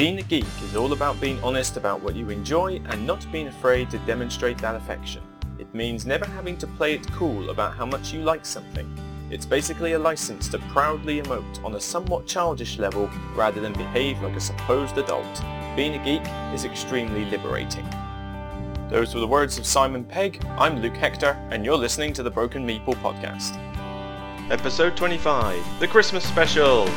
Being a geek is all about being honest about what you enjoy and not being afraid to demonstrate that affection. It means never having to play it cool about how much you like something. It's basically a license to proudly emote on a somewhat childish level rather than behave like a supposed adult. Being a geek is extremely liberating. Those were the words of Simon Pegg. I'm Luke Hector, and you're listening to the Broken Meeple podcast. Episode 25, the Christmas special.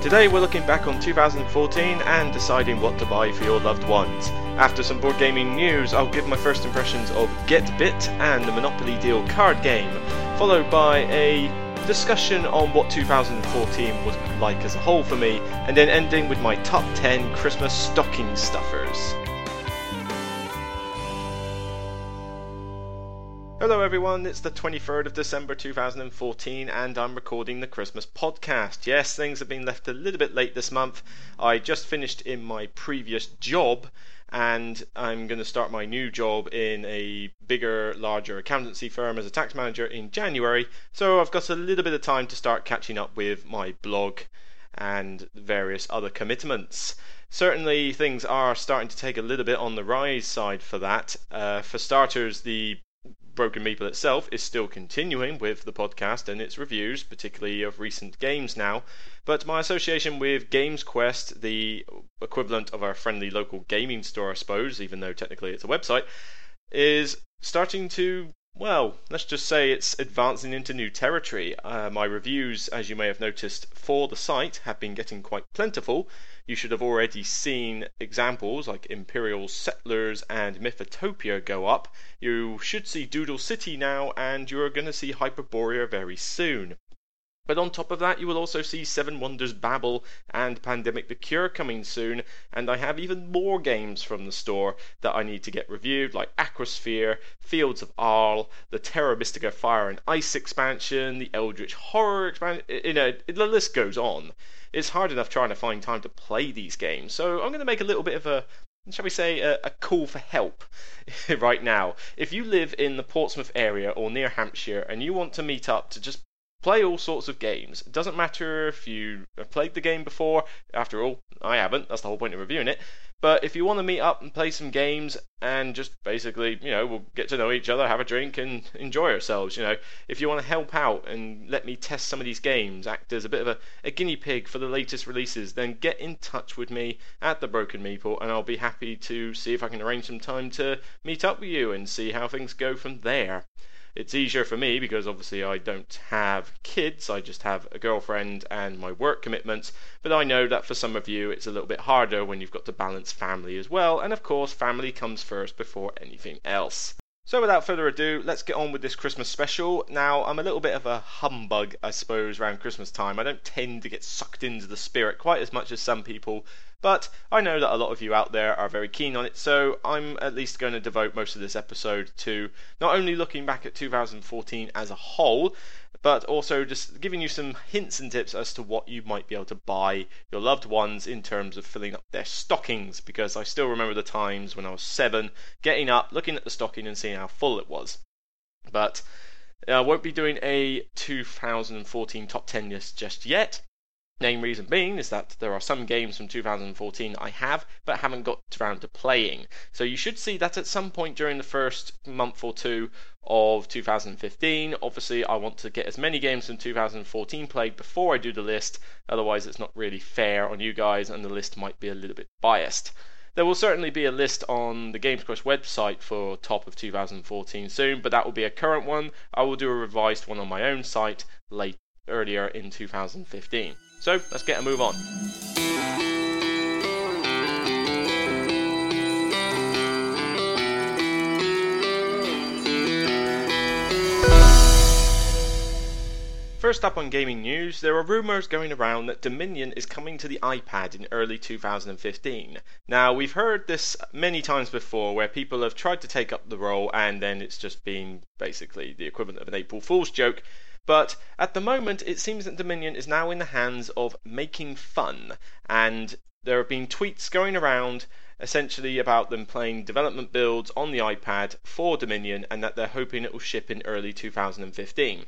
Today we're looking back on 2014 and deciding what to buy for your loved ones. After some board gaming news, I'll give my first impressions of Get Bit and the Monopoly Deal card game, followed by a discussion on what 2014 was like as a whole for me, and then ending with my top 10 Christmas stocking stuffers. Hello everyone, it's the 23rd of December 2014 and I'm recording the Christmas podcast. Yes, things have been left a little bit late this month. I just finished in my previous job and I'm going to start my new job in a bigger, larger accountancy firm as a tax manager in January. So I've got a little bit of time to start catching up with my blog and various other commitments certainly things are starting to take a little bit on the rise side for that. Uh, for starters, the Broken Meeple itself is still continuing with the podcast and its reviews, particularly of recent games now. But my association with Games Quest, the equivalent of our friendly local gaming store, I suppose, even though technically it's a website, is starting to well, let's just say it's advancing into new territory. Uh, my reviews, as you may have noticed, for the site have been getting quite plentiful. You should have already seen examples like Imperial Settlers and Mythotopia go up. You should see Doodle City now, and you're going to see Hyperborea very soon. But on top of that, you will also see Seven Wonders Babel and Pandemic the Cure coming soon, and I have even more games from the store that I need to get reviewed, like Aquasphere, Fields of Arle, the Terra Mystica Fire and Ice expansion, the Eldritch Horror expansion, you know, the list goes on. It's hard enough trying to find time to play these games, so I'm going to make a little bit of a shall we say, a, a, call for help right now. If you live in the Portsmouth area or near Hampshire and you want to meet up to just play all sorts of games. It doesn't matter if you have played the game before. After all, I haven't. That's the whole point of reviewing it. But if you want to meet up and play some games and just basically, you know, we'll get to know each other, have a drink, and enjoy ourselves, you know, if you want to help out and let me test some of these games, act as a bit of a, a guinea pig for the latest releases, then get in touch with me at the Broken Meeple, and I'll be happy to see if I can arrange some time to meet up with you and see how things go from there. It's easier for me because obviously I don't have kids, I just have a girlfriend and my work commitments. But I know that for some of you it's a little bit harder when you've got to balance family as well, and of course, family comes first before anything else. So, without further ado, let's get on with this Christmas special. Now, I'm a little bit of a humbug, I suppose, around Christmas time. I don't tend to get sucked into the spirit quite as much as some people, but I know that a lot of you out there are very keen on it, so I'm at least going to devote most of this episode to not only looking back at 2014 as a whole, but also just giving you some hints and tips as to what you might be able to buy your loved ones in terms of filling up their stockings. Because I still remember the times when I was seven, getting up, looking at the stocking, and seeing how full it was. But I uh, won't be doing a 2014 top 10 list just yet. Main reason being is that there are some games from 2014 I have but haven't got around to playing. So you should see that at some point during the first month or two of 2015. Obviously, I want to get as many games from 2014 played before I do the list, otherwise, it's not really fair on you guys and the list might be a little bit biased. There will certainly be a list on the Games GamesQuest website for top of 2014 soon, but that will be a current one. I will do a revised one on my own site late earlier in 2015. So let's get a move on. First up on gaming news, there are rumours going around that Dominion is coming to the iPad in early 2015. Now, we've heard this many times before where people have tried to take up the role and then it's just been basically the equivalent of an April Fool's joke but at the moment, it seems that Dominion is now in the hands of Making Fun, and there have been tweets going around essentially about them playing development builds on the iPad for Dominion and that they're hoping it will ship in early 2015.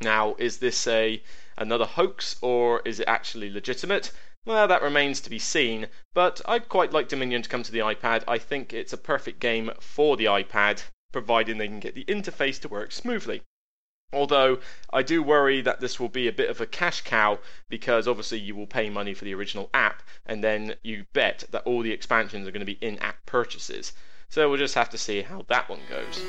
Now, is this a another hoax or is it actually legitimate? Well, that remains to be seen, but I'd quite like Dominion to come to the iPad. I think it's a perfect game for the iPad, providing they can get the interface to work smoothly. Although I do worry that this will be a bit of a cash cow because obviously you will pay money for the original app and then you bet that all the expansions are going to be in app purchases. So we'll just have to see how that one goes.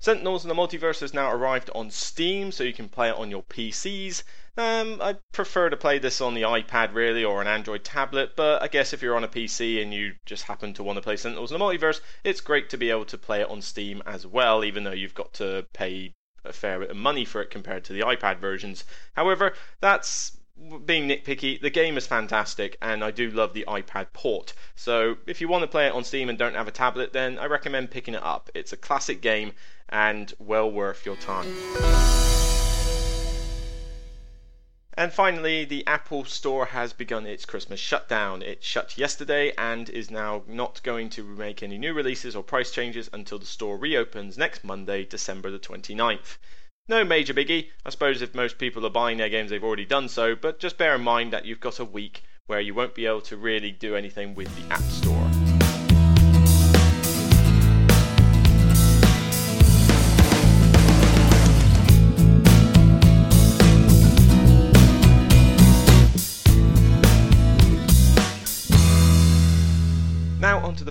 Sentinels in the Multiverse has now arrived on Steam, so you can play it on your PCs. Um, I prefer to play this on the iPad really or an Android tablet, but I guess if you're on a PC and you just happen to want to play Sentinels in the Multiverse, it's great to be able to play it on Steam as well, even though you've got to pay a fair bit of money for it compared to the iPad versions. However, that's being nitpicky, the game is fantastic and I do love the iPad port. So if you want to play it on Steam and don't have a tablet, then I recommend picking it up. It's a classic game and well worth your time. And finally, the Apple Store has begun its Christmas shutdown. It shut yesterday and is now not going to make any new releases or price changes until the store reopens next Monday, December the 29th. No major biggie. I suppose if most people are buying their games, they've already done so, but just bear in mind that you've got a week where you won't be able to really do anything with the App Store.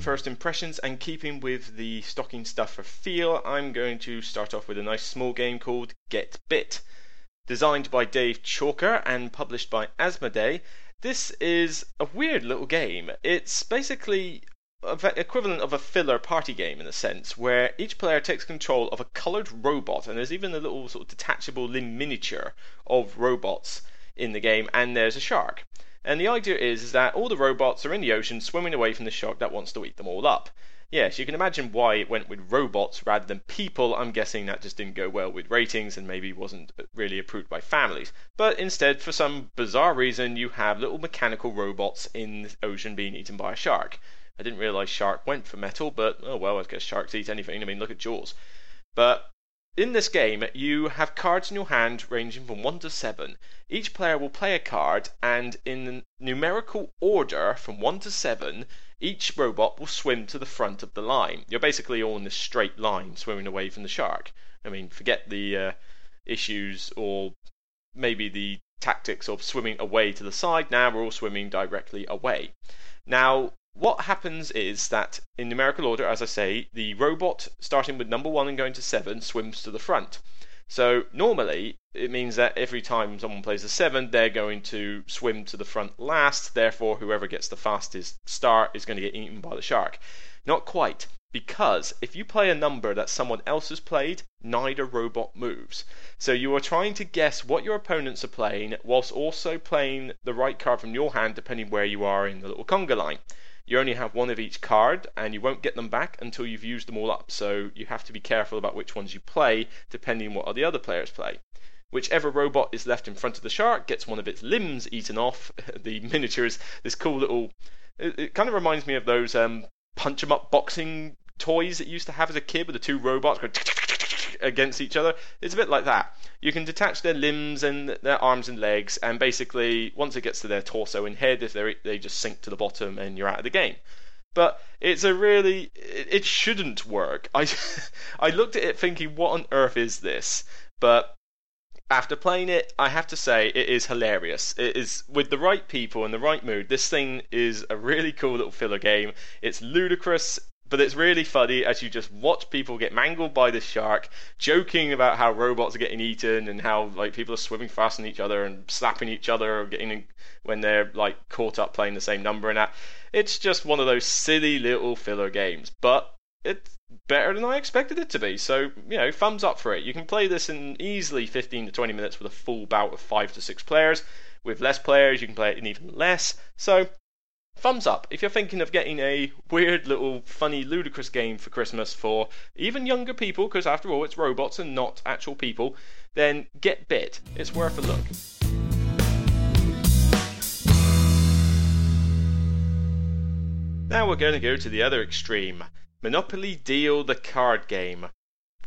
First impressions, and keeping with the stocking stuffer feel, I'm going to start off with a nice small game called Get Bit. Designed by Dave Chalker and published by Asmodee, this is a weird little game. It's basically equivalent of a filler party game in a sense, where each player takes control of a coloured robot, and there's even a little sort of detachable limb miniature of robots in the game, and there's a shark. And the idea is, is that all the robots are in the ocean swimming away from the shark that wants to eat them all up. Yes, you can imagine why it went with robots rather than people. I'm guessing that just didn't go well with ratings and maybe wasn't really approved by families. But instead, for some bizarre reason, you have little mechanical robots in the ocean being eaten by a shark. I didn't realize shark went for metal, but oh well, I guess sharks eat anything. I mean, look at Jaws. But in this game, you have cards in your hand ranging from 1 to 7. Each player will play a card, and in numerical order from 1 to 7, each robot will swim to the front of the line. You're basically all in this straight line, swimming away from the shark. I mean, forget the uh, issues or maybe the tactics of swimming away to the side. Now we're all swimming directly away. Now, what happens is that in numerical order, as I say, the robot starting with number one and going to seven swims to the front. So normally it means that every time someone plays a seven, they're going to swim to the front last. Therefore, whoever gets the fastest start is going to get eaten by the shark. Not quite, because if you play a number that someone else has played, neither robot moves. So you are trying to guess what your opponents are playing, whilst also playing the right card from your hand, depending where you are in the little conga line you only have one of each card and you won't get them back until you've used them all up. So you have to be careful about which ones you play depending on what the other players play. Whichever robot is left in front of the shark gets one of its limbs eaten off. the miniature is this cool little. It, it kind of reminds me of those um, punch 'em up boxing toys that you used to have as a kid with the two robots going against each other. It's a bit like that. You can detach their limbs and their arms and legs, and basically, once it gets to their torso and head, if they they just sink to the bottom and you're out of the game. But it's a really it, it shouldn't work. I I looked at it thinking, what on earth is this? But after playing it, I have to say it is hilarious. It is with the right people in the right mood. This thing is a really cool little filler game. It's ludicrous but it's really funny as you just watch people get mangled by the shark, joking about how robots are getting eaten and how like people are swimming fast on each other and slapping each other or getting when they're like caught up playing the same number and that. It's just one of those silly little filler games, but it's better than I expected it to be. So you know, thumbs up for it. You can play this in easily 15 to 20 minutes with a full bout of five to six players. With less players, you can play it in even less. So thumbs up if you're thinking of getting a weird little funny ludicrous game for christmas for even younger people because after all it's robots and not actual people then get bit. It's worth a look. Now we're going to go to the other extreme. Monopoly deal the card game.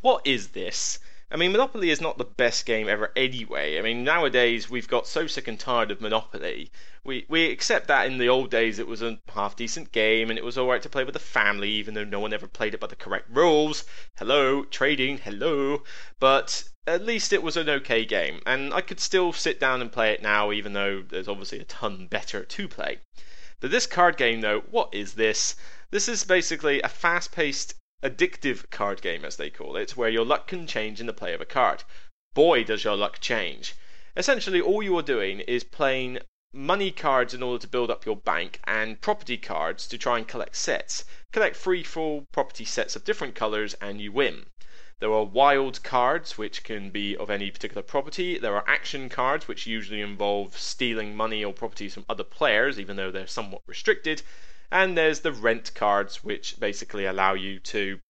What is this? I mean, Monopoly is not the best game ever anyway. I mean, nowadays we've got so sick and tired of Monopoly. We we accept that in the old days it was a half decent game and it was alright to play with the family, even though no one ever played it by the correct rules. Hello, trading, hello. But at least it was an okay game, and I could still sit down and play it now, even though there's obviously a ton better to play. But this card game, though, what is this? This is basically a fast paced addictive card game, as they call it, where your luck can change in the play of a card. Boy, does your luck change! Essentially, all you are doing is playing money cards in order to build up your bank and property cards to try and collect sets. Collect free full property sets of different colours and you win. There are wild cards, which can be of any particular property. There are action cards, which usually involve stealing money or properties from other players, even though they're somewhat restricted. And there's the rent cards, which basically allow you to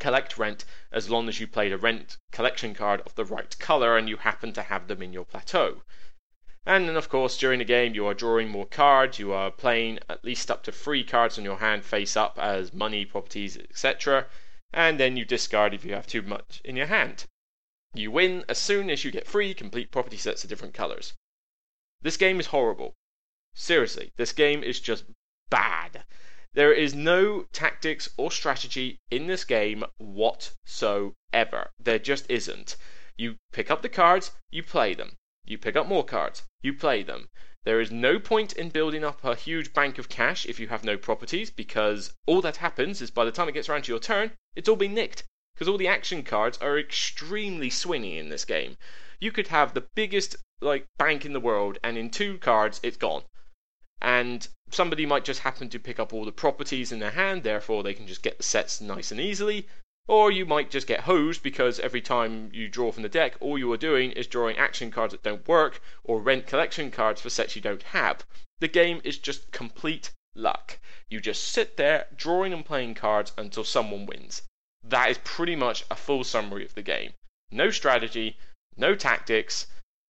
collect rent as long as you played a rent collection card of the right color and you happen to have them in your plateau. And then, of course, during the game, you are drawing more cards, you are playing at least up to three cards on your hand face up as money, properties, etc. And then you discard if you have too much in your hand. You win as soon as you get three complete property sets of different colors. This game is horrible. Seriously, this game is just bad. There is no tactics or strategy in this game whatsoever. There just isn't. You pick up the cards, you play them. You pick up more cards, you play them. There is no point in building up a huge bank of cash if you have no properties, because all that happens is by the time it gets around to your turn, it's all been nicked. Because all the action cards are extremely swingy in this game. You could have the biggest like bank in the world, and in two cards, it's gone and somebody might just happen to pick up all the properties in their hand, therefore they can just get the sets nice and easily. Or you might just get hosed because every time you draw from the deck, all you are doing is drawing action cards that don't work or rent collection cards for sets you don't have. The game is just complete luck. You just sit there drawing and playing cards until someone wins. That is pretty much a full summary of the game. No strategy, no tactics,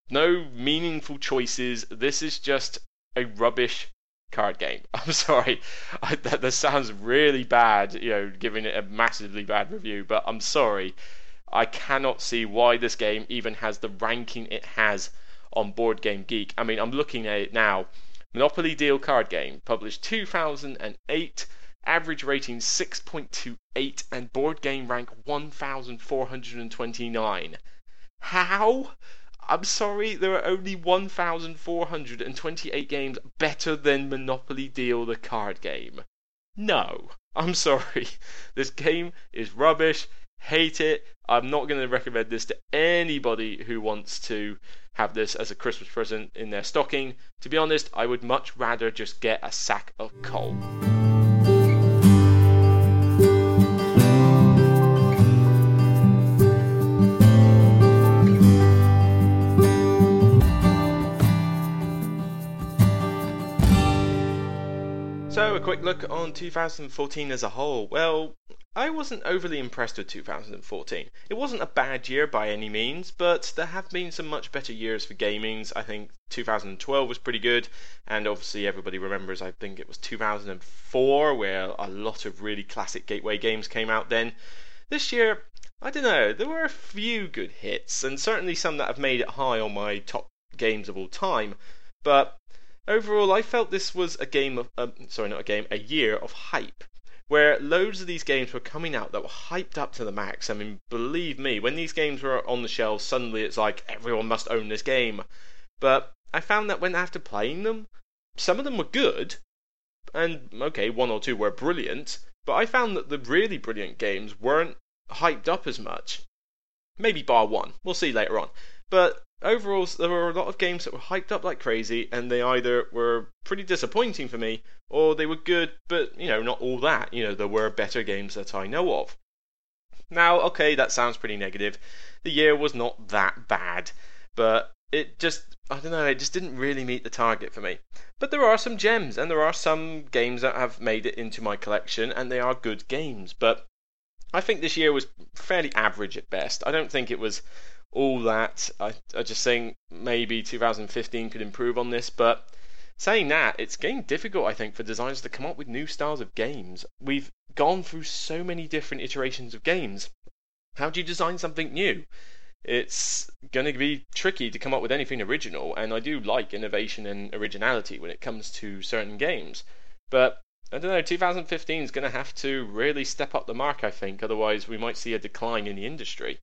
no meaningful choices. This is just a rubbish card game. I'm sorry, I, that, that sounds really bad, you know, giving it a massively bad review, but I'm sorry. I cannot see why this game even has the ranking it has on Board Game Geek. I mean, I'm looking at it now. Monopoly Deal card game, published 2008, average rating 6.28, and board game rank 1429. How? I'm sorry, there are only 1,428 games better than Monopoly Deal, the card game. No, I'm sorry. This game is rubbish. Hate it. I'm not going to recommend this to anybody who wants to have this as a Christmas present in their stocking. To be honest, I would much rather just get a sack of coal. A quick look on 2014 as a whole. Well, I wasn't overly impressed with 2014. It wasn't a bad year by any means, but there have been some much better years for gamings. I think 2012 was pretty good, and obviously everybody remembers, I think it was 2004, where a lot of really classic gateway games came out then. This year, I don't know, there were a few good hits, and certainly some that have made it high on my top games of all time, but Overall, I felt this was a game of, um, sorry, not a game, a year of hype, where loads of these games were coming out that were hyped up to the max. I mean, believe me, when these games were on the shelves, suddenly it's like everyone must own this game. But I found that when after playing them, some of them were good, and okay, one or two were brilliant, but I found that the really brilliant games weren't hyped up as much. Maybe bar one. We'll see later on. But overall, there were a lot of games that were hyped up like crazy, and they either were pretty disappointing for me, or they were good, but you know, not all that. You know, there were better games that I know of. Now, okay, that sounds pretty negative. The year was not that bad, but it just, I don't know, it just didn't really meet the target for me. But there are some gems, and there are some games that have made it into my collection, and they are good games. But I think this year was fairly average at best. I don't think it was all that. I, I just think maybe 2015 could improve on this, but saying that, it's getting difficult, I think, for designers to come up with new styles of games. We've gone through so many different iterations of games. how do you design something new? It's going to be tricky to come up with anything original, and I do like innovation and originality when it comes to certain games. But I don't know, 2015 is going to have to really step up the mark, I think, otherwise, we might see a decline in the industry.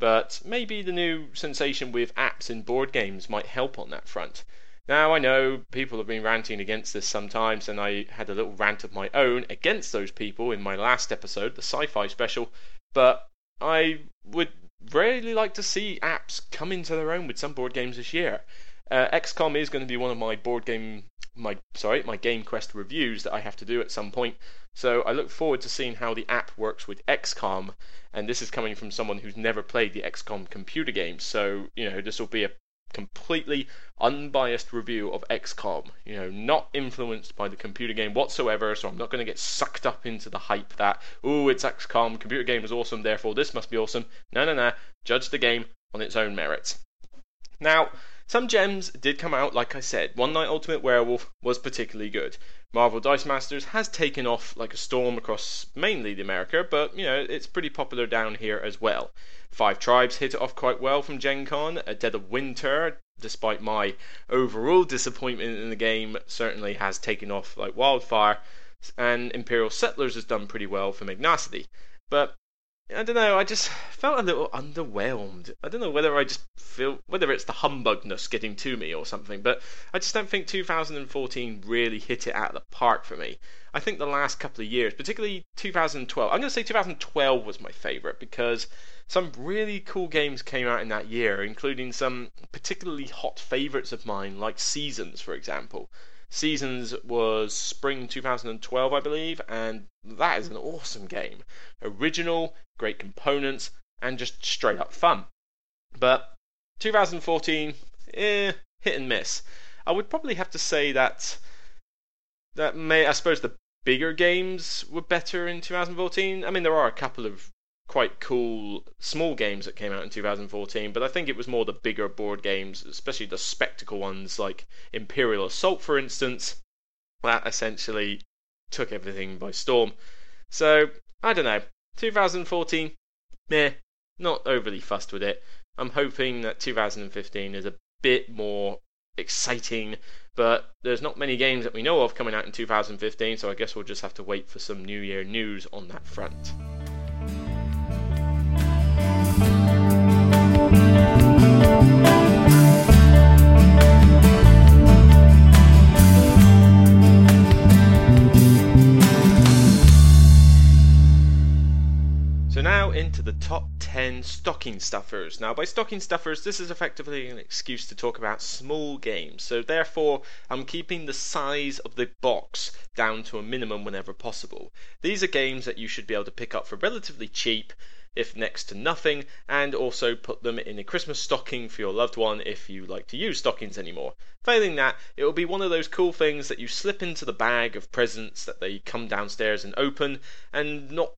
But maybe the new sensation with apps in board games might help on that front. Now, I know people have been ranting against this sometimes, and I had a little rant of my own against those people in my last episode, the sci fi special, but I would really like to see apps come into their own with some board games this year. Uh, XCOM is going to be one of my board game, my sorry, my Game Quest reviews that I have to do at some point. So I look forward to seeing how the app works with XCOM, and this is coming from someone who's never played the XCOM computer game. So you know this will be a completely unbiased review of XCOM. You know, not influenced by the computer game whatsoever, so I'm not going to get sucked up into the hype that, oh, it's XCOM, computer game is awesome, therefore this must be awesome. No, no, no. Judge the game on its own merits. Now, some gems did come out, like I said. One Night Ultimate Werewolf was particularly good. Marvel Dice Masters has taken off like a storm across mainly the America, but you know, it's pretty popular down here as well. Five Tribes hit it off quite well from Gen Con. A Dead of Winter, despite my overall disappointment in the game, certainly has taken off like wildfire. And Imperial Settlers has done pretty well for Magnacity. But I don't know. I just felt a little underwhelmed. I don't know whether I just feel whether it's the humbugness getting to me or something, but I just don't think 2014 really hit it out of the park for me. I think the last couple of years, particularly 2012, I'm going to say 2012 was my favorite because some really cool games came out in that year, including some particularly hot favorites of mine, like Seasons, for example. Seasons was spring 2012, I believe, and that is an awesome game. Original, great components, and just straight up fun. But 2014, eh, hit and miss. I would probably have to say that that may I suppose the bigger games were better in 2014. I mean, there are a couple of quite cool small games that came out in 2014, but I think it was more the bigger board games, especially the spectacle ones like Imperial Assault, for instance, that essentially took everything by storm. So, I don't know. 2014, meh, not overly fussed with it. I'm hoping that 2015 is a bit more exciting, but there's not many games that we know of coming out in 2015, so I guess we'll just have to wait for some New Year news on that front. Thank you. So now into the top 10 stocking stuffers. Now, by stocking stuffers, this is effectively an excuse to talk about small games. So, therefore, I'm keeping the size of the box down to a minimum whenever possible. These are games that you should be able to pick up for relatively cheap if next to nothing, and also put them in a Christmas stocking for your loved one if you like to use stockings anymore. Failing that, it will be one of those cool things that you slip into the bag of presents that they come downstairs and open, and not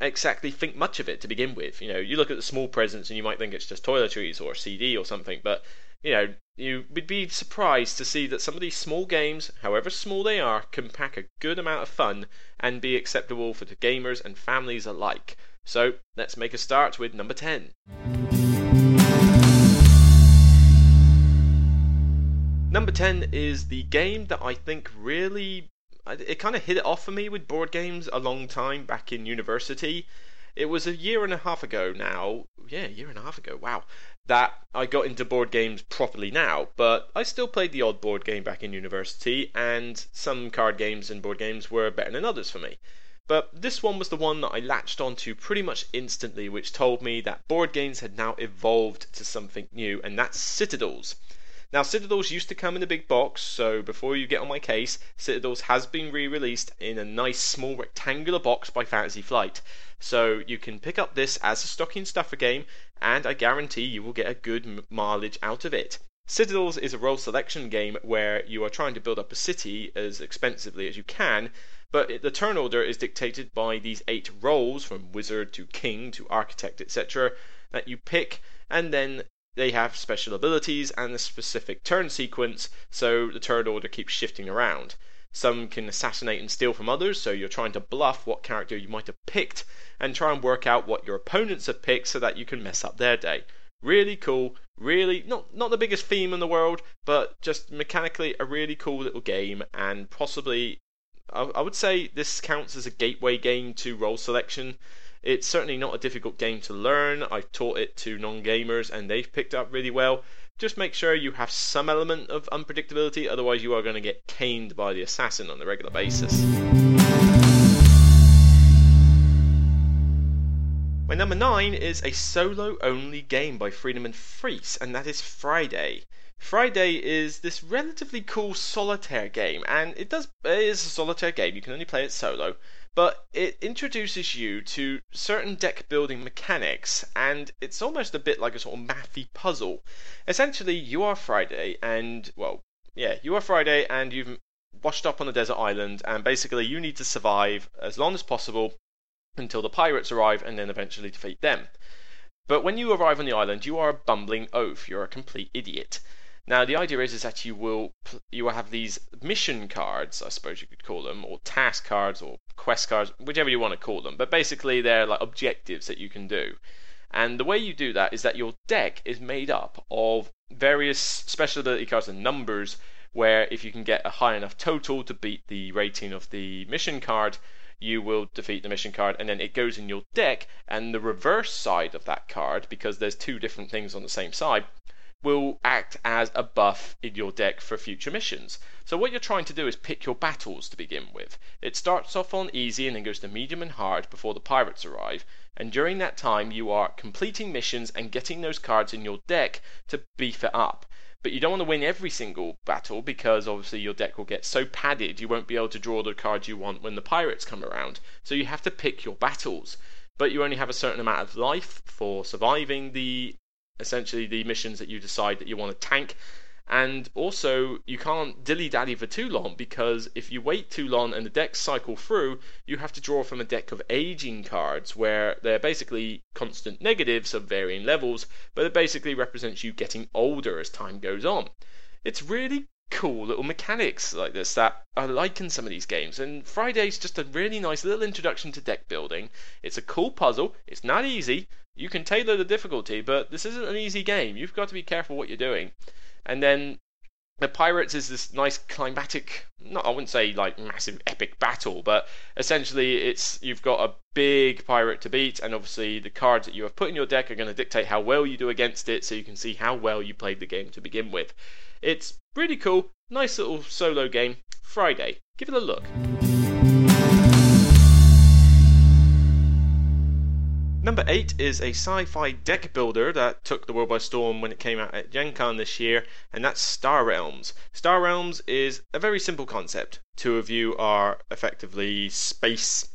exactly think much of it to begin with. You know, you look at the small presents and you might think it's just toiletries or a CD or something, but you know, you would be surprised to see that some of these small games, however small they are, can pack a good amount of fun and be acceptable for the gamers and families alike. So let's make a start with number 10. Number 10 is the game that I think really it kind of hit it off for me with board games a long time back in university. It was a year and a half ago now. Yeah, a year and a half ago. Wow. That I got into board games properly now, but I still played the odd board game back in university, and some card games and board games were better than others for me. But this one was the one that I latched onto pretty much instantly, which told me that board games had now evolved to something new, and that's Citadels. Now, Citadels used to come in a big box, so before you get on my case, Citadels has been re released in a nice small rectangular box by Fantasy Flight. So you can pick up this as a stocking stuffer game, and I guarantee you will get a good mileage out of it. Citadels is a role selection game where you are trying to build up a city as expensively as you can, but the turn order is dictated by these eight roles from wizard to king to architect, etc., that you pick, and then they have special abilities and a specific turn sequence, so the turn order keeps shifting around. Some can assassinate and steal from others, so you're trying to bluff what character you might have picked and try and work out what your opponents have picked so that you can mess up their day. Really cool, really not not the biggest theme in the world, but just mechanically a really cool little game and possibly I, I would say this counts as a gateway game to role selection. It's certainly not a difficult game to learn. I've taught it to non gamers and they've picked up really well. Just make sure you have some element of unpredictability, otherwise, you are going to get caned by the assassin on a regular basis. My number nine is a solo only game by Friedemann Friese, and that is Friday. Friday is this relatively cool solitaire game, and it does it is a solitaire game. You can only play it solo, but it introduces you to certain deck building mechanics, and it's almost a bit like a sort of mathy puzzle. Essentially, you are Friday, and well, yeah, you are Friday, and you've washed up on a desert island, and basically you need to survive as long as possible until the pirates arrive and then eventually defeat them. But when you arrive on the island, you are a bumbling oaf. You're a complete idiot. Now the idea is, is that you will you will have these mission cards, I suppose you could call them, or task cards, or quest cards, whichever you want to call them. But basically, they're like objectives that you can do. And the way you do that is that your deck is made up of various special ability cards and numbers. Where if you can get a high enough total to beat the rating of the mission card, you will defeat the mission card, and then it goes in your deck, and the reverse side of that card, because there's two different things on the same side, will act as a buff in your deck for future missions. So what you're trying to do is pick your battles to begin with. It starts off on easy and then goes to medium and hard before the pirates arrive, and during that time you are completing missions and getting those cards in your deck to beef it up. But you don't want to win every single battle because obviously your deck will get so padded you won't be able to draw the cards you want when the pirates come around. So you have to pick your battles. But you only have a certain amount of life for surviving the essentially the missions that you decide that you want to tank and also, you can't dilly dally for too long because if you wait too long and the decks cycle through, you have to draw from a deck of aging cards where they're basically constant negatives of varying levels, but it basically represents you getting older as time goes on. It's really cool little mechanics like this that I like in some of these games. And Friday's just a really nice little introduction to deck building. It's a cool puzzle. It's not easy. You can tailor the difficulty, but this isn't an easy game. You've got to be careful what you're doing. And then the pirates is this nice climatic not I wouldn't say like massive epic battle, but essentially it's you've got a big pirate to beat, and obviously the cards that you have put in your deck are going to dictate how well you do against it, so you can see how well you played the game to begin with. It's really cool, nice little solo game. Friday, give it a look. Number 8 is a sci fi deck builder that took the world by storm when it came out at Gen Con this year, and that's Star Realms. Star Realms is a very simple concept. Two of you are effectively space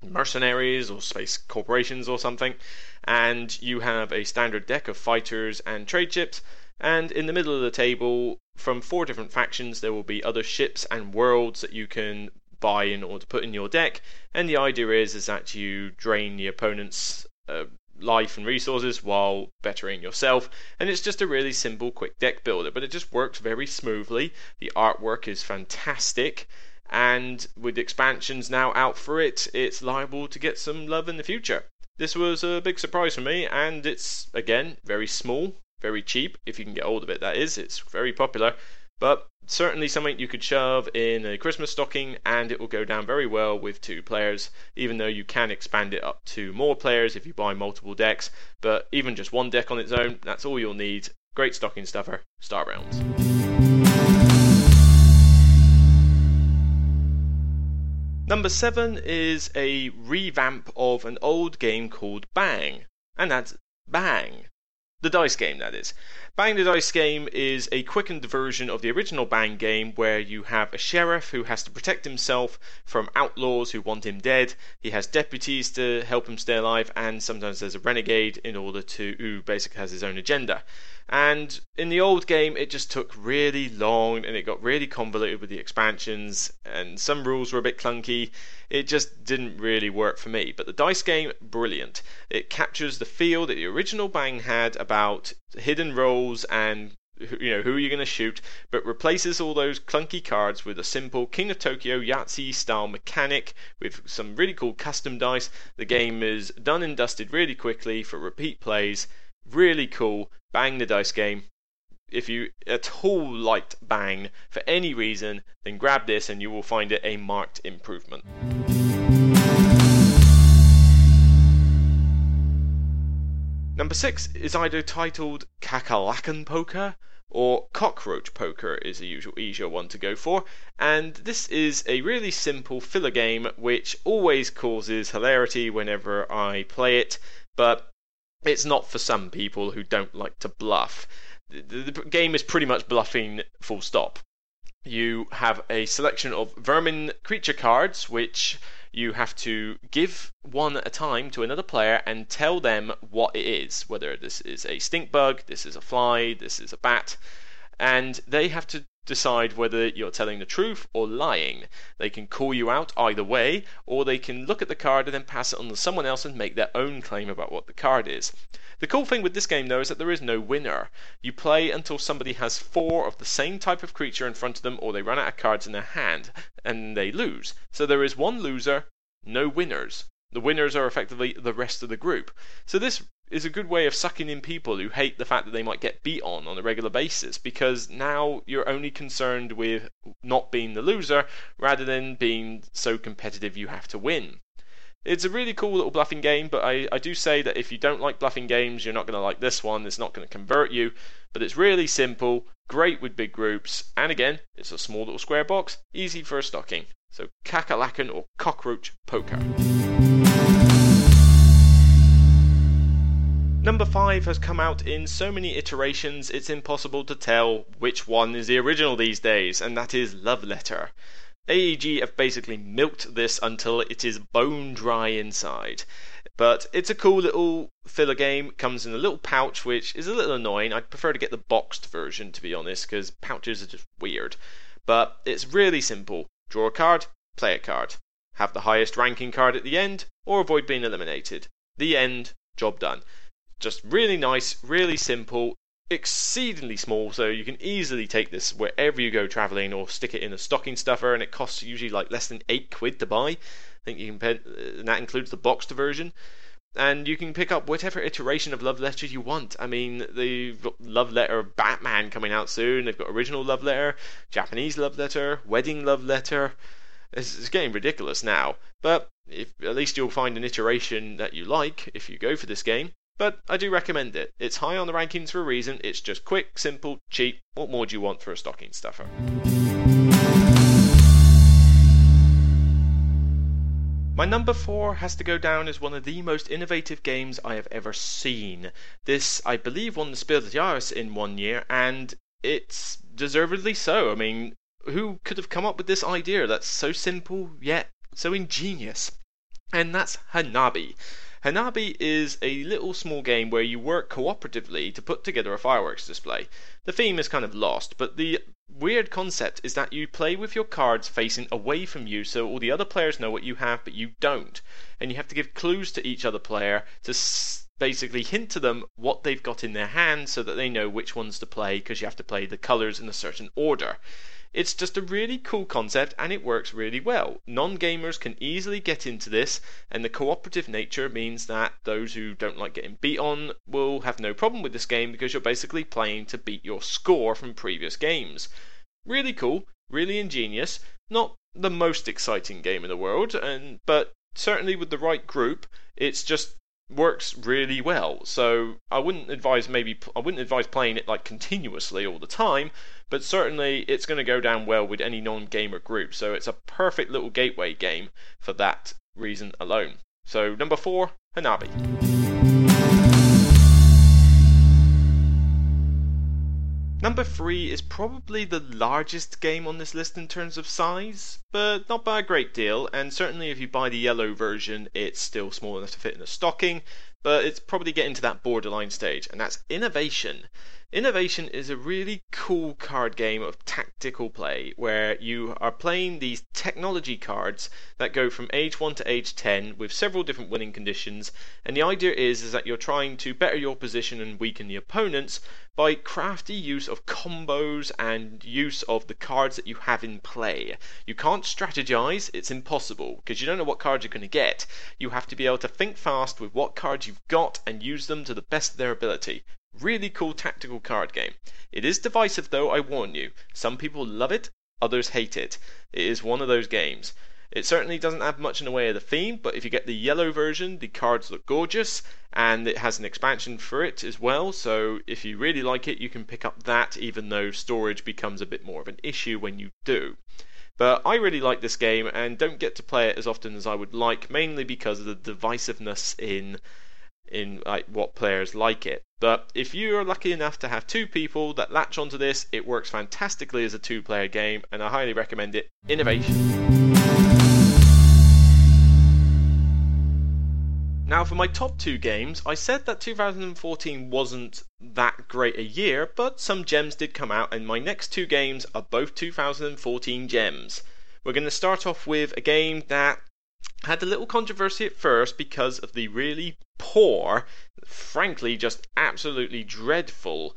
mercenaries or space corporations or something, and you have a standard deck of fighters and trade ships. And in the middle of the table, from four different factions, there will be other ships and worlds that you can buy in order to put in your deck. And the idea is is that you drain the opponent's uh, life and resources while bettering yourself. And it's just a really simple, quick deck builder, but it just works very smoothly. The artwork is fantastic. And with expansions now out for it, it's liable to get some love in the future. This was a big surprise for me, and it's again very small, very cheap. If you can get hold of it, that is. It's very popular, but certainly something you could shove in a Christmas stocking and it will go down very well with two players, even though you can expand it up to more players if you buy multiple decks. But even just one deck on its own, that's all you'll need. Great stocking stuffer, Star Realms. Number 7 is a revamp of an old game called Bang, and that's Bang. The dice game, that is. Bang the Dice game is a quickened version of the original Bang game where you have a sheriff who has to protect himself from outlaws who want him dead. He has deputies to help him stay alive, and sometimes there's a renegade in order to who basically has his own agenda. And in the old game, it just took really long and it got really convoluted with the expansions, and some rules were a bit clunky. It just didn't really work for me. But the dice game, brilliant. It captures the feel that the original Bang had about hidden roles and you know who are you going to shoot, but replaces all those clunky cards with a simple King of Tokyo Yahtzee style mechanic with some really cool custom dice. The game is done and dusted really quickly for repeat plays. Really cool, bang the dice game. If you at all liked Bang for any reason, then grab this and you will find it a marked improvement. Number six is either titled Kakerlaken Poker or Cockroach Poker is a usual easier one to go for, and this is a really simple filler game which always causes hilarity whenever I play it, but it's not for some people who don't like to bluff. The, the game is pretty much bluffing full stop. You have a selection of vermin creature cards which you have to give one at a time to another player and tell them what it is, whether this is a stink bug, this is a fly, this is a bat, and they have to decide whether you're telling the truth or lying. They can call you out either way, or they can look at the card and then pass it on to someone else and make their own claim about what the card is. The cool thing with this game, though, is that there is no winner. You play until somebody has four of the same type of creature in front of them, or they run out of cards in their hand, and they lose. So there is one loser, no winners. The winners are effectively the rest of the group. So this is a good way of sucking in people who hate the fact that they might get beat on on a regular basis because now you're only concerned with not being the loser rather than being so competitive you have to win. It's a really cool little bluffing game, but I, I do say that if you don't like bluffing games, you're not going to like this one. It's not going to convert you, but it's really simple, great with big groups, and again, it's a small little square box, easy for a stocking. So, Kakerlaken or Cockroach Poker. Number 5 has come out in so many iterations it's impossible to tell which one is the original these days, and that is Love Letter. AEG have basically milked this until it is bone dry inside. But it's a cool little filler game. Comes in a little pouch, which is a little annoying. I'd prefer to get the boxed version, to be honest, because pouches are just weird. But it's really simple. Draw a card, play a card. Have the highest ranking card at the end, or avoid being eliminated. The end, job done. Just really nice, really simple, exceedingly small, so you can easily take this wherever you go traveling or stick it in a stocking stuffer, and it costs usually like less than eight quid to buy. I think you can pay, uh, and that includes the boxed version. And you can pick up whatever iteration of love letter you want. I mean, they've got love letter Batman coming out soon. They've got original love letter, Japanese love letter, wedding love letter. It's, it's getting ridiculous now, but if, at least you'll find an iteration that you like if you go for this game. But I do recommend it. It's high on the rankings for a reason. It's just quick, simple, cheap. What more do you want for a stocking stuffer? My number four has to go down as one of the most innovative games I have ever seen. This, I believe, won the Spiel des Jahres in one year, and it's deservedly so. I mean, who could have come up with this idea that's so simple yet so ingenious? And that's Hanabi. Hanabi is a little small game where you work cooperatively to put together a fireworks display. The theme is kind of lost, but the weird concept is that you play with your cards facing away from you so all the other players know what you have but you don't. And you have to give clues to each other player to s- basically hint to them what they've got in their hand so that they know which ones to play because you have to play the colors in a certain order. It's just a really cool concept and it works really well. Non gamers can easily get into this, and the cooperative nature means that those who don't like getting beat on will have no problem with this game because you're basically playing to beat your score from previous games. Really cool, really ingenious, not the most exciting game in the world, and but certainly with the right group, it's just works really well. So I wouldn't advise maybe I wouldn't advise playing it like continuously all the time, but certainly it's going to go down well with any non-gamer group. So it's a perfect little gateway game for that reason alone. So number 4, Hanabi. Number 3 is probably the largest game on this list in terms of size, but not by a great deal, and certainly if you buy the yellow version, it's still small enough to fit in a stocking. but it's probably getting to that borderline stage, and that's innovation. Innovation is a really cool card game of tactical play where you are playing these technology cards that go from age 1 to age 10 with several different winning conditions and the idea is is that you're trying to better your position and weaken the opponents by crafty use of combos and use of the cards that you have in play. You can't strategize, it's impossible because you don't know what cards you're going to get. You have to be able to think fast with what cards you've got and use them to the best of their ability. Really cool tactical card game. It is divisive though, I warn you. Some people love it, others hate it. It is one of those games. It certainly doesn't have much in the way of the theme, but if you get the yellow version, the cards look gorgeous, and it has an expansion for it as well. So if you really like it, you can pick up that, even though storage becomes a bit more of an issue when you do. But I really like this game and don't get to play it as often as I would like, mainly because of the divisiveness in in like what players like it. But if you are lucky enough to have two people that latch onto this, it works fantastically as a two-player game, and I highly recommend it. Innovation. Now, for my top two games, I said that 2014 wasn't that great a year, but some gems did come out, and my next two games are both 2014 gems. We're going to start off with a game that had a little controversy at first because of the really poor, frankly, just absolutely dreadful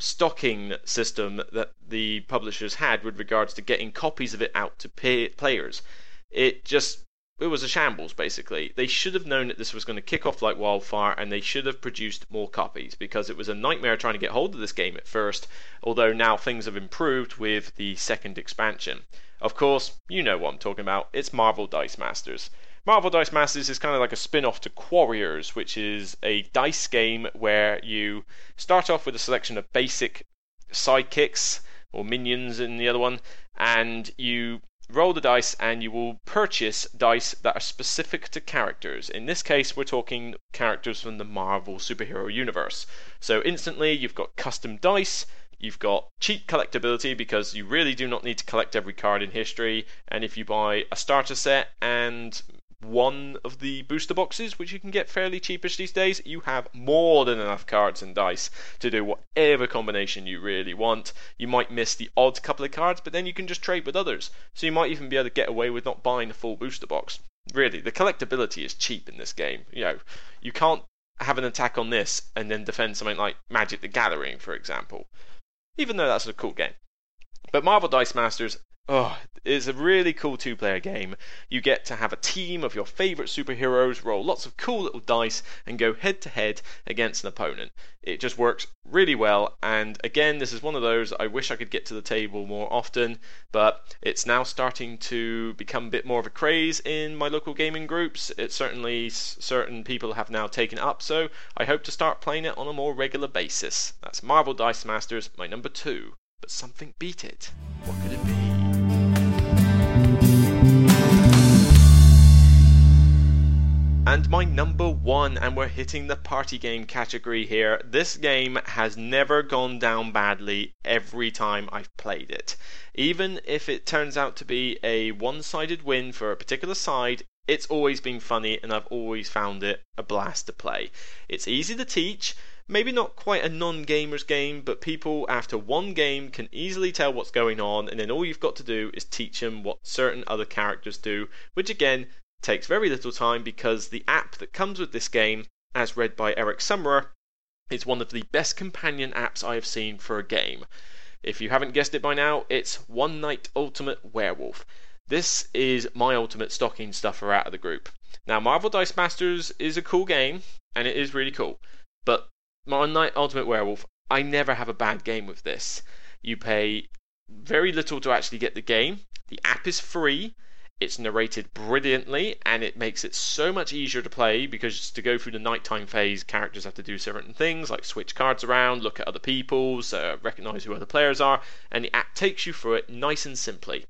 stocking system that the publishers had with regards to getting copies of it out to pay players. It just it was a shambles basically. They should have known that this was going to kick off like wildfire and they should have produced more copies because it was a nightmare trying to get hold of this game at first, although now things have improved with the second expansion. Of course, you know what I'm talking about. It's Marvel Dice Masters. Marvel Dice Masters is kind of like a spin off to Quarriors, which is a dice game where you start off with a selection of basic sidekicks or minions in the other one, and you roll the dice and you will purchase dice that are specific to characters. In this case, we're talking characters from the Marvel superhero universe. So instantly, you've got custom dice You've got cheap collectability because you really do not need to collect every card in history. And if you buy a starter set and one of the booster boxes, which you can get fairly cheapish these days, you have more than enough cards and dice to do whatever combination you really want. You might miss the odd couple of cards, but then you can just trade with others. So you might even be able to get away with not buying a full booster box. Really, the collectability is cheap in this game. You know, you can't have an attack on this and then defend something like Magic the Gathering, for example even though that's a cool game. But Marvel Dice Masters, oh, is a really cool two player game. You get to have a team of your favourite superheroes, roll lots of cool little dice, and go head to head against an opponent. It just works really well, and again, this is one of those I wish I could get to the table more often, but it's now starting to become a bit more of a craze in my local gaming groups. It certainly, certain people have now taken up, so I hope to start playing it on a more regular basis. That's Marvel Dice Masters, my number two. But something beat it. What could it be? And my number one, and we're hitting the party game category here. This game has never gone down badly every time I've played it. Even if it turns out to be a one sided win for a particular side, it's always been funny and I've always found it a blast to play. It's easy to teach, maybe not quite a non gamer's game, but people after one game can easily tell what's going on, and then all you've got to do is teach them what certain other characters do, which again takes very little time because the app that comes with this game, as read by Eric Summerer, is one of the best companion apps I have seen for a game. If you haven't guessed it by now, it's One Night Ultimate Werewolf. This is my ultimate stocking stuffer out of the group. Now, Marvel Dice Masters is a cool game, and it is really cool, but One Night Ultimate Werewolf, I never have a bad game with this. You pay very little to actually get the game. The app is free. It's narrated brilliantly and it makes it so much easier to play because to go through the nighttime phase, characters have to do certain things like switch cards around, look at other people's, recognize who other players are, and the app takes you through it nice and simply.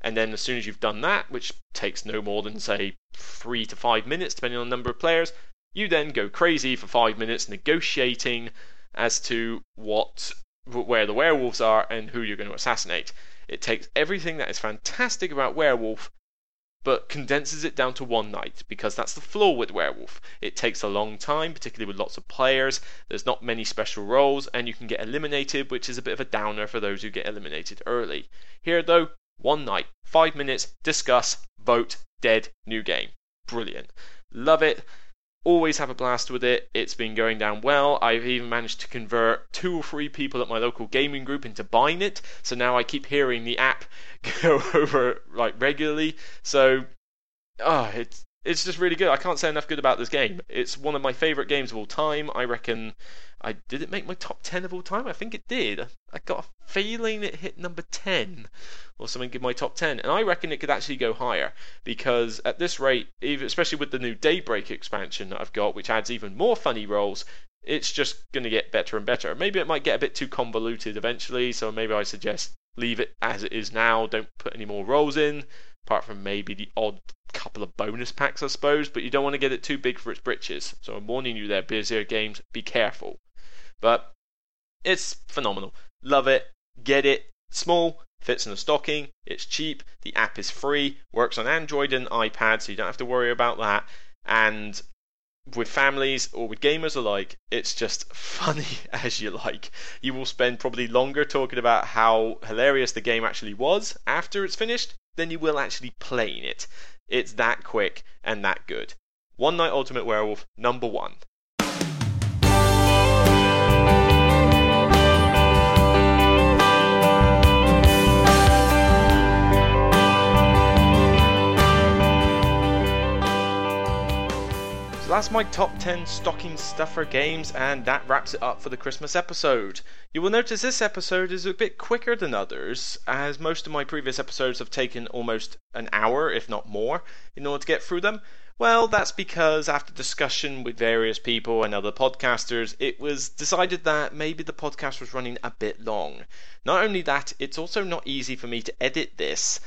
And then as soon as you've done that, which takes no more than say three to five minutes depending on the number of players, you then go crazy for five minutes negotiating as to what where the werewolves are and who you're going to assassinate. It takes everything that is fantastic about werewolf but condenses it down to one night because that's the flaw with Werewolf. It takes a long time, particularly with lots of players. There's not many special roles, and you can get eliminated, which is a bit of a downer for those who get eliminated early. Here, though, one night, five minutes, discuss, vote, dead, new game. Brilliant. Love it always have a blast with it. It's been going down well. I've even managed to convert two or three people at my local gaming group into buying it. So now I keep hearing the app go over like regularly. So, ah, oh, it's it's just really good. I can't say enough good about this game. It's one of my favorite games of all time. I reckon I did it make my top 10 of all time? I think it did. I got a feeling it hit number 10 or something in my top 10. And I reckon it could actually go higher because at this rate, even, especially with the new Daybreak expansion that I've got, which adds even more funny roles, it's just going to get better and better. Maybe it might get a bit too convoluted eventually, so maybe I suggest leave it as it is now. Don't put any more roles in, apart from maybe the odd couple of bonus packs, I suppose. But you don't want to get it too big for its britches. So I'm warning you there, Bezier Games, be careful. But it's phenomenal. Love it. Get it. Small, fits in a stocking, it's cheap, the app is free, works on Android and iPad, so you don't have to worry about that. And with families or with gamers alike, it's just funny as you like. You will spend probably longer talking about how hilarious the game actually was after it's finished than you will actually playing it. It's that quick and that good. One Night Ultimate Werewolf, number one. That's my top 10 stocking stuffer games, and that wraps it up for the Christmas episode. You will notice this episode is a bit quicker than others, as most of my previous episodes have taken almost an hour, if not more, in order to get through them. Well, that's because after discussion with various people and other podcasters, it was decided that maybe the podcast was running a bit long. Not only that, it's also not easy for me to edit this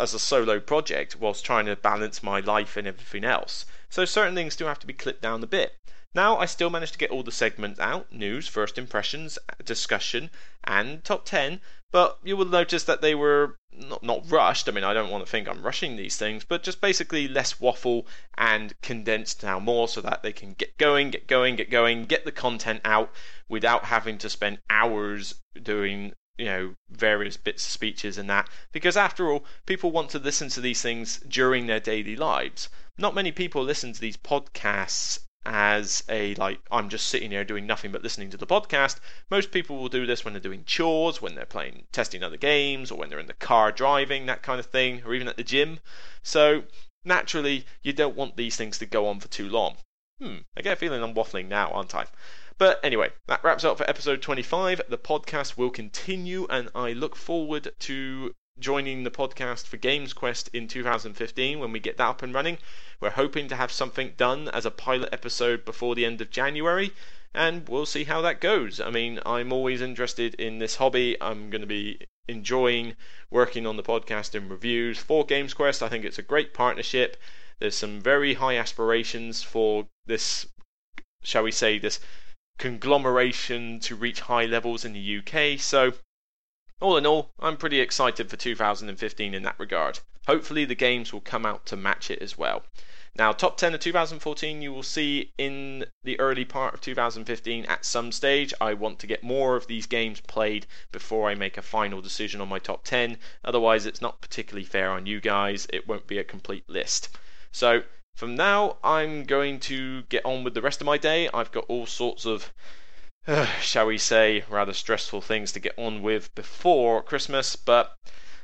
as a solo project whilst trying to balance my life and everything else so certain things do have to be clipped down a bit. Now, I still managed to get all the segments out news, first impressions, discussion, and top 10, but you will notice that they were not, not rushed. I mean, I don't want to think I'm rushing these things, but just basically less waffle and condensed now more so that they can get going, get going, get going, get the content out without having to spend hours doing you know various bits of speeches and that because after all people want to listen to these things during their daily lives not many people listen to these podcasts as a like I'm just sitting here doing nothing but listening to the podcast. Most people will do this when they're doing chores, when they're playing testing other games, or when they're in the car driving, that kind of thing, or even at the gym. So naturally, you don't want these things to go on for too long. Hmm, I get a feeling I'm waffling now, aren't I? But anyway, that wraps up for episode 25. The podcast will continue, and I look forward to joining the podcast for Games Quest in 2015 when we get that up and running. We're hoping to have something done as a pilot episode before the end of January, and we'll see how that goes. I mean, I'm always interested in this hobby. I'm going to be enjoying working on the podcast and reviews for Games Quest. I think it's a great partnership. There's some very high aspirations for this, shall we say, this conglomeration to reach high levels in the UK. So all in all, I'm pretty excited for 2015 in that regard. Hopefully, the games will come out to match it as well. Now, top 10 of 2014, you will see in the early part of 2015 at some stage. I want to get more of these games played before I make a final decision on my top 10. Otherwise, it's not particularly fair on you guys. It won't be a complete list. So, from now, I'm going to get on with the rest of my day. I've got all sorts of shall we say, rather stressful things to get on with before Christmas, but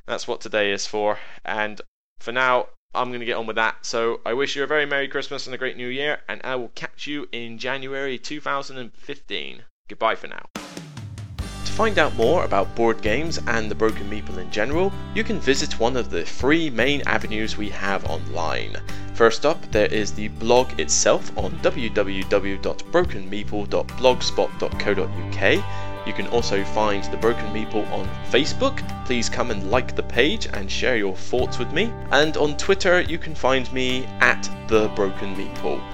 that's what today is for. And for now, I'm going to get on with that. So I wish you a very Merry Christmas and a great New Year, and I will catch you in January 2015. Goodbye for now. To find out more about board games and the Broken Meeple in general, you can visit one of the three main avenues we have online. First up, there is the blog itself on www.brokenmeeple.blogspot.co.uk. You can also find The Broken Meeple on Facebook. Please come and like the page and share your thoughts with me. And on Twitter, you can find me at The Broken Meeple.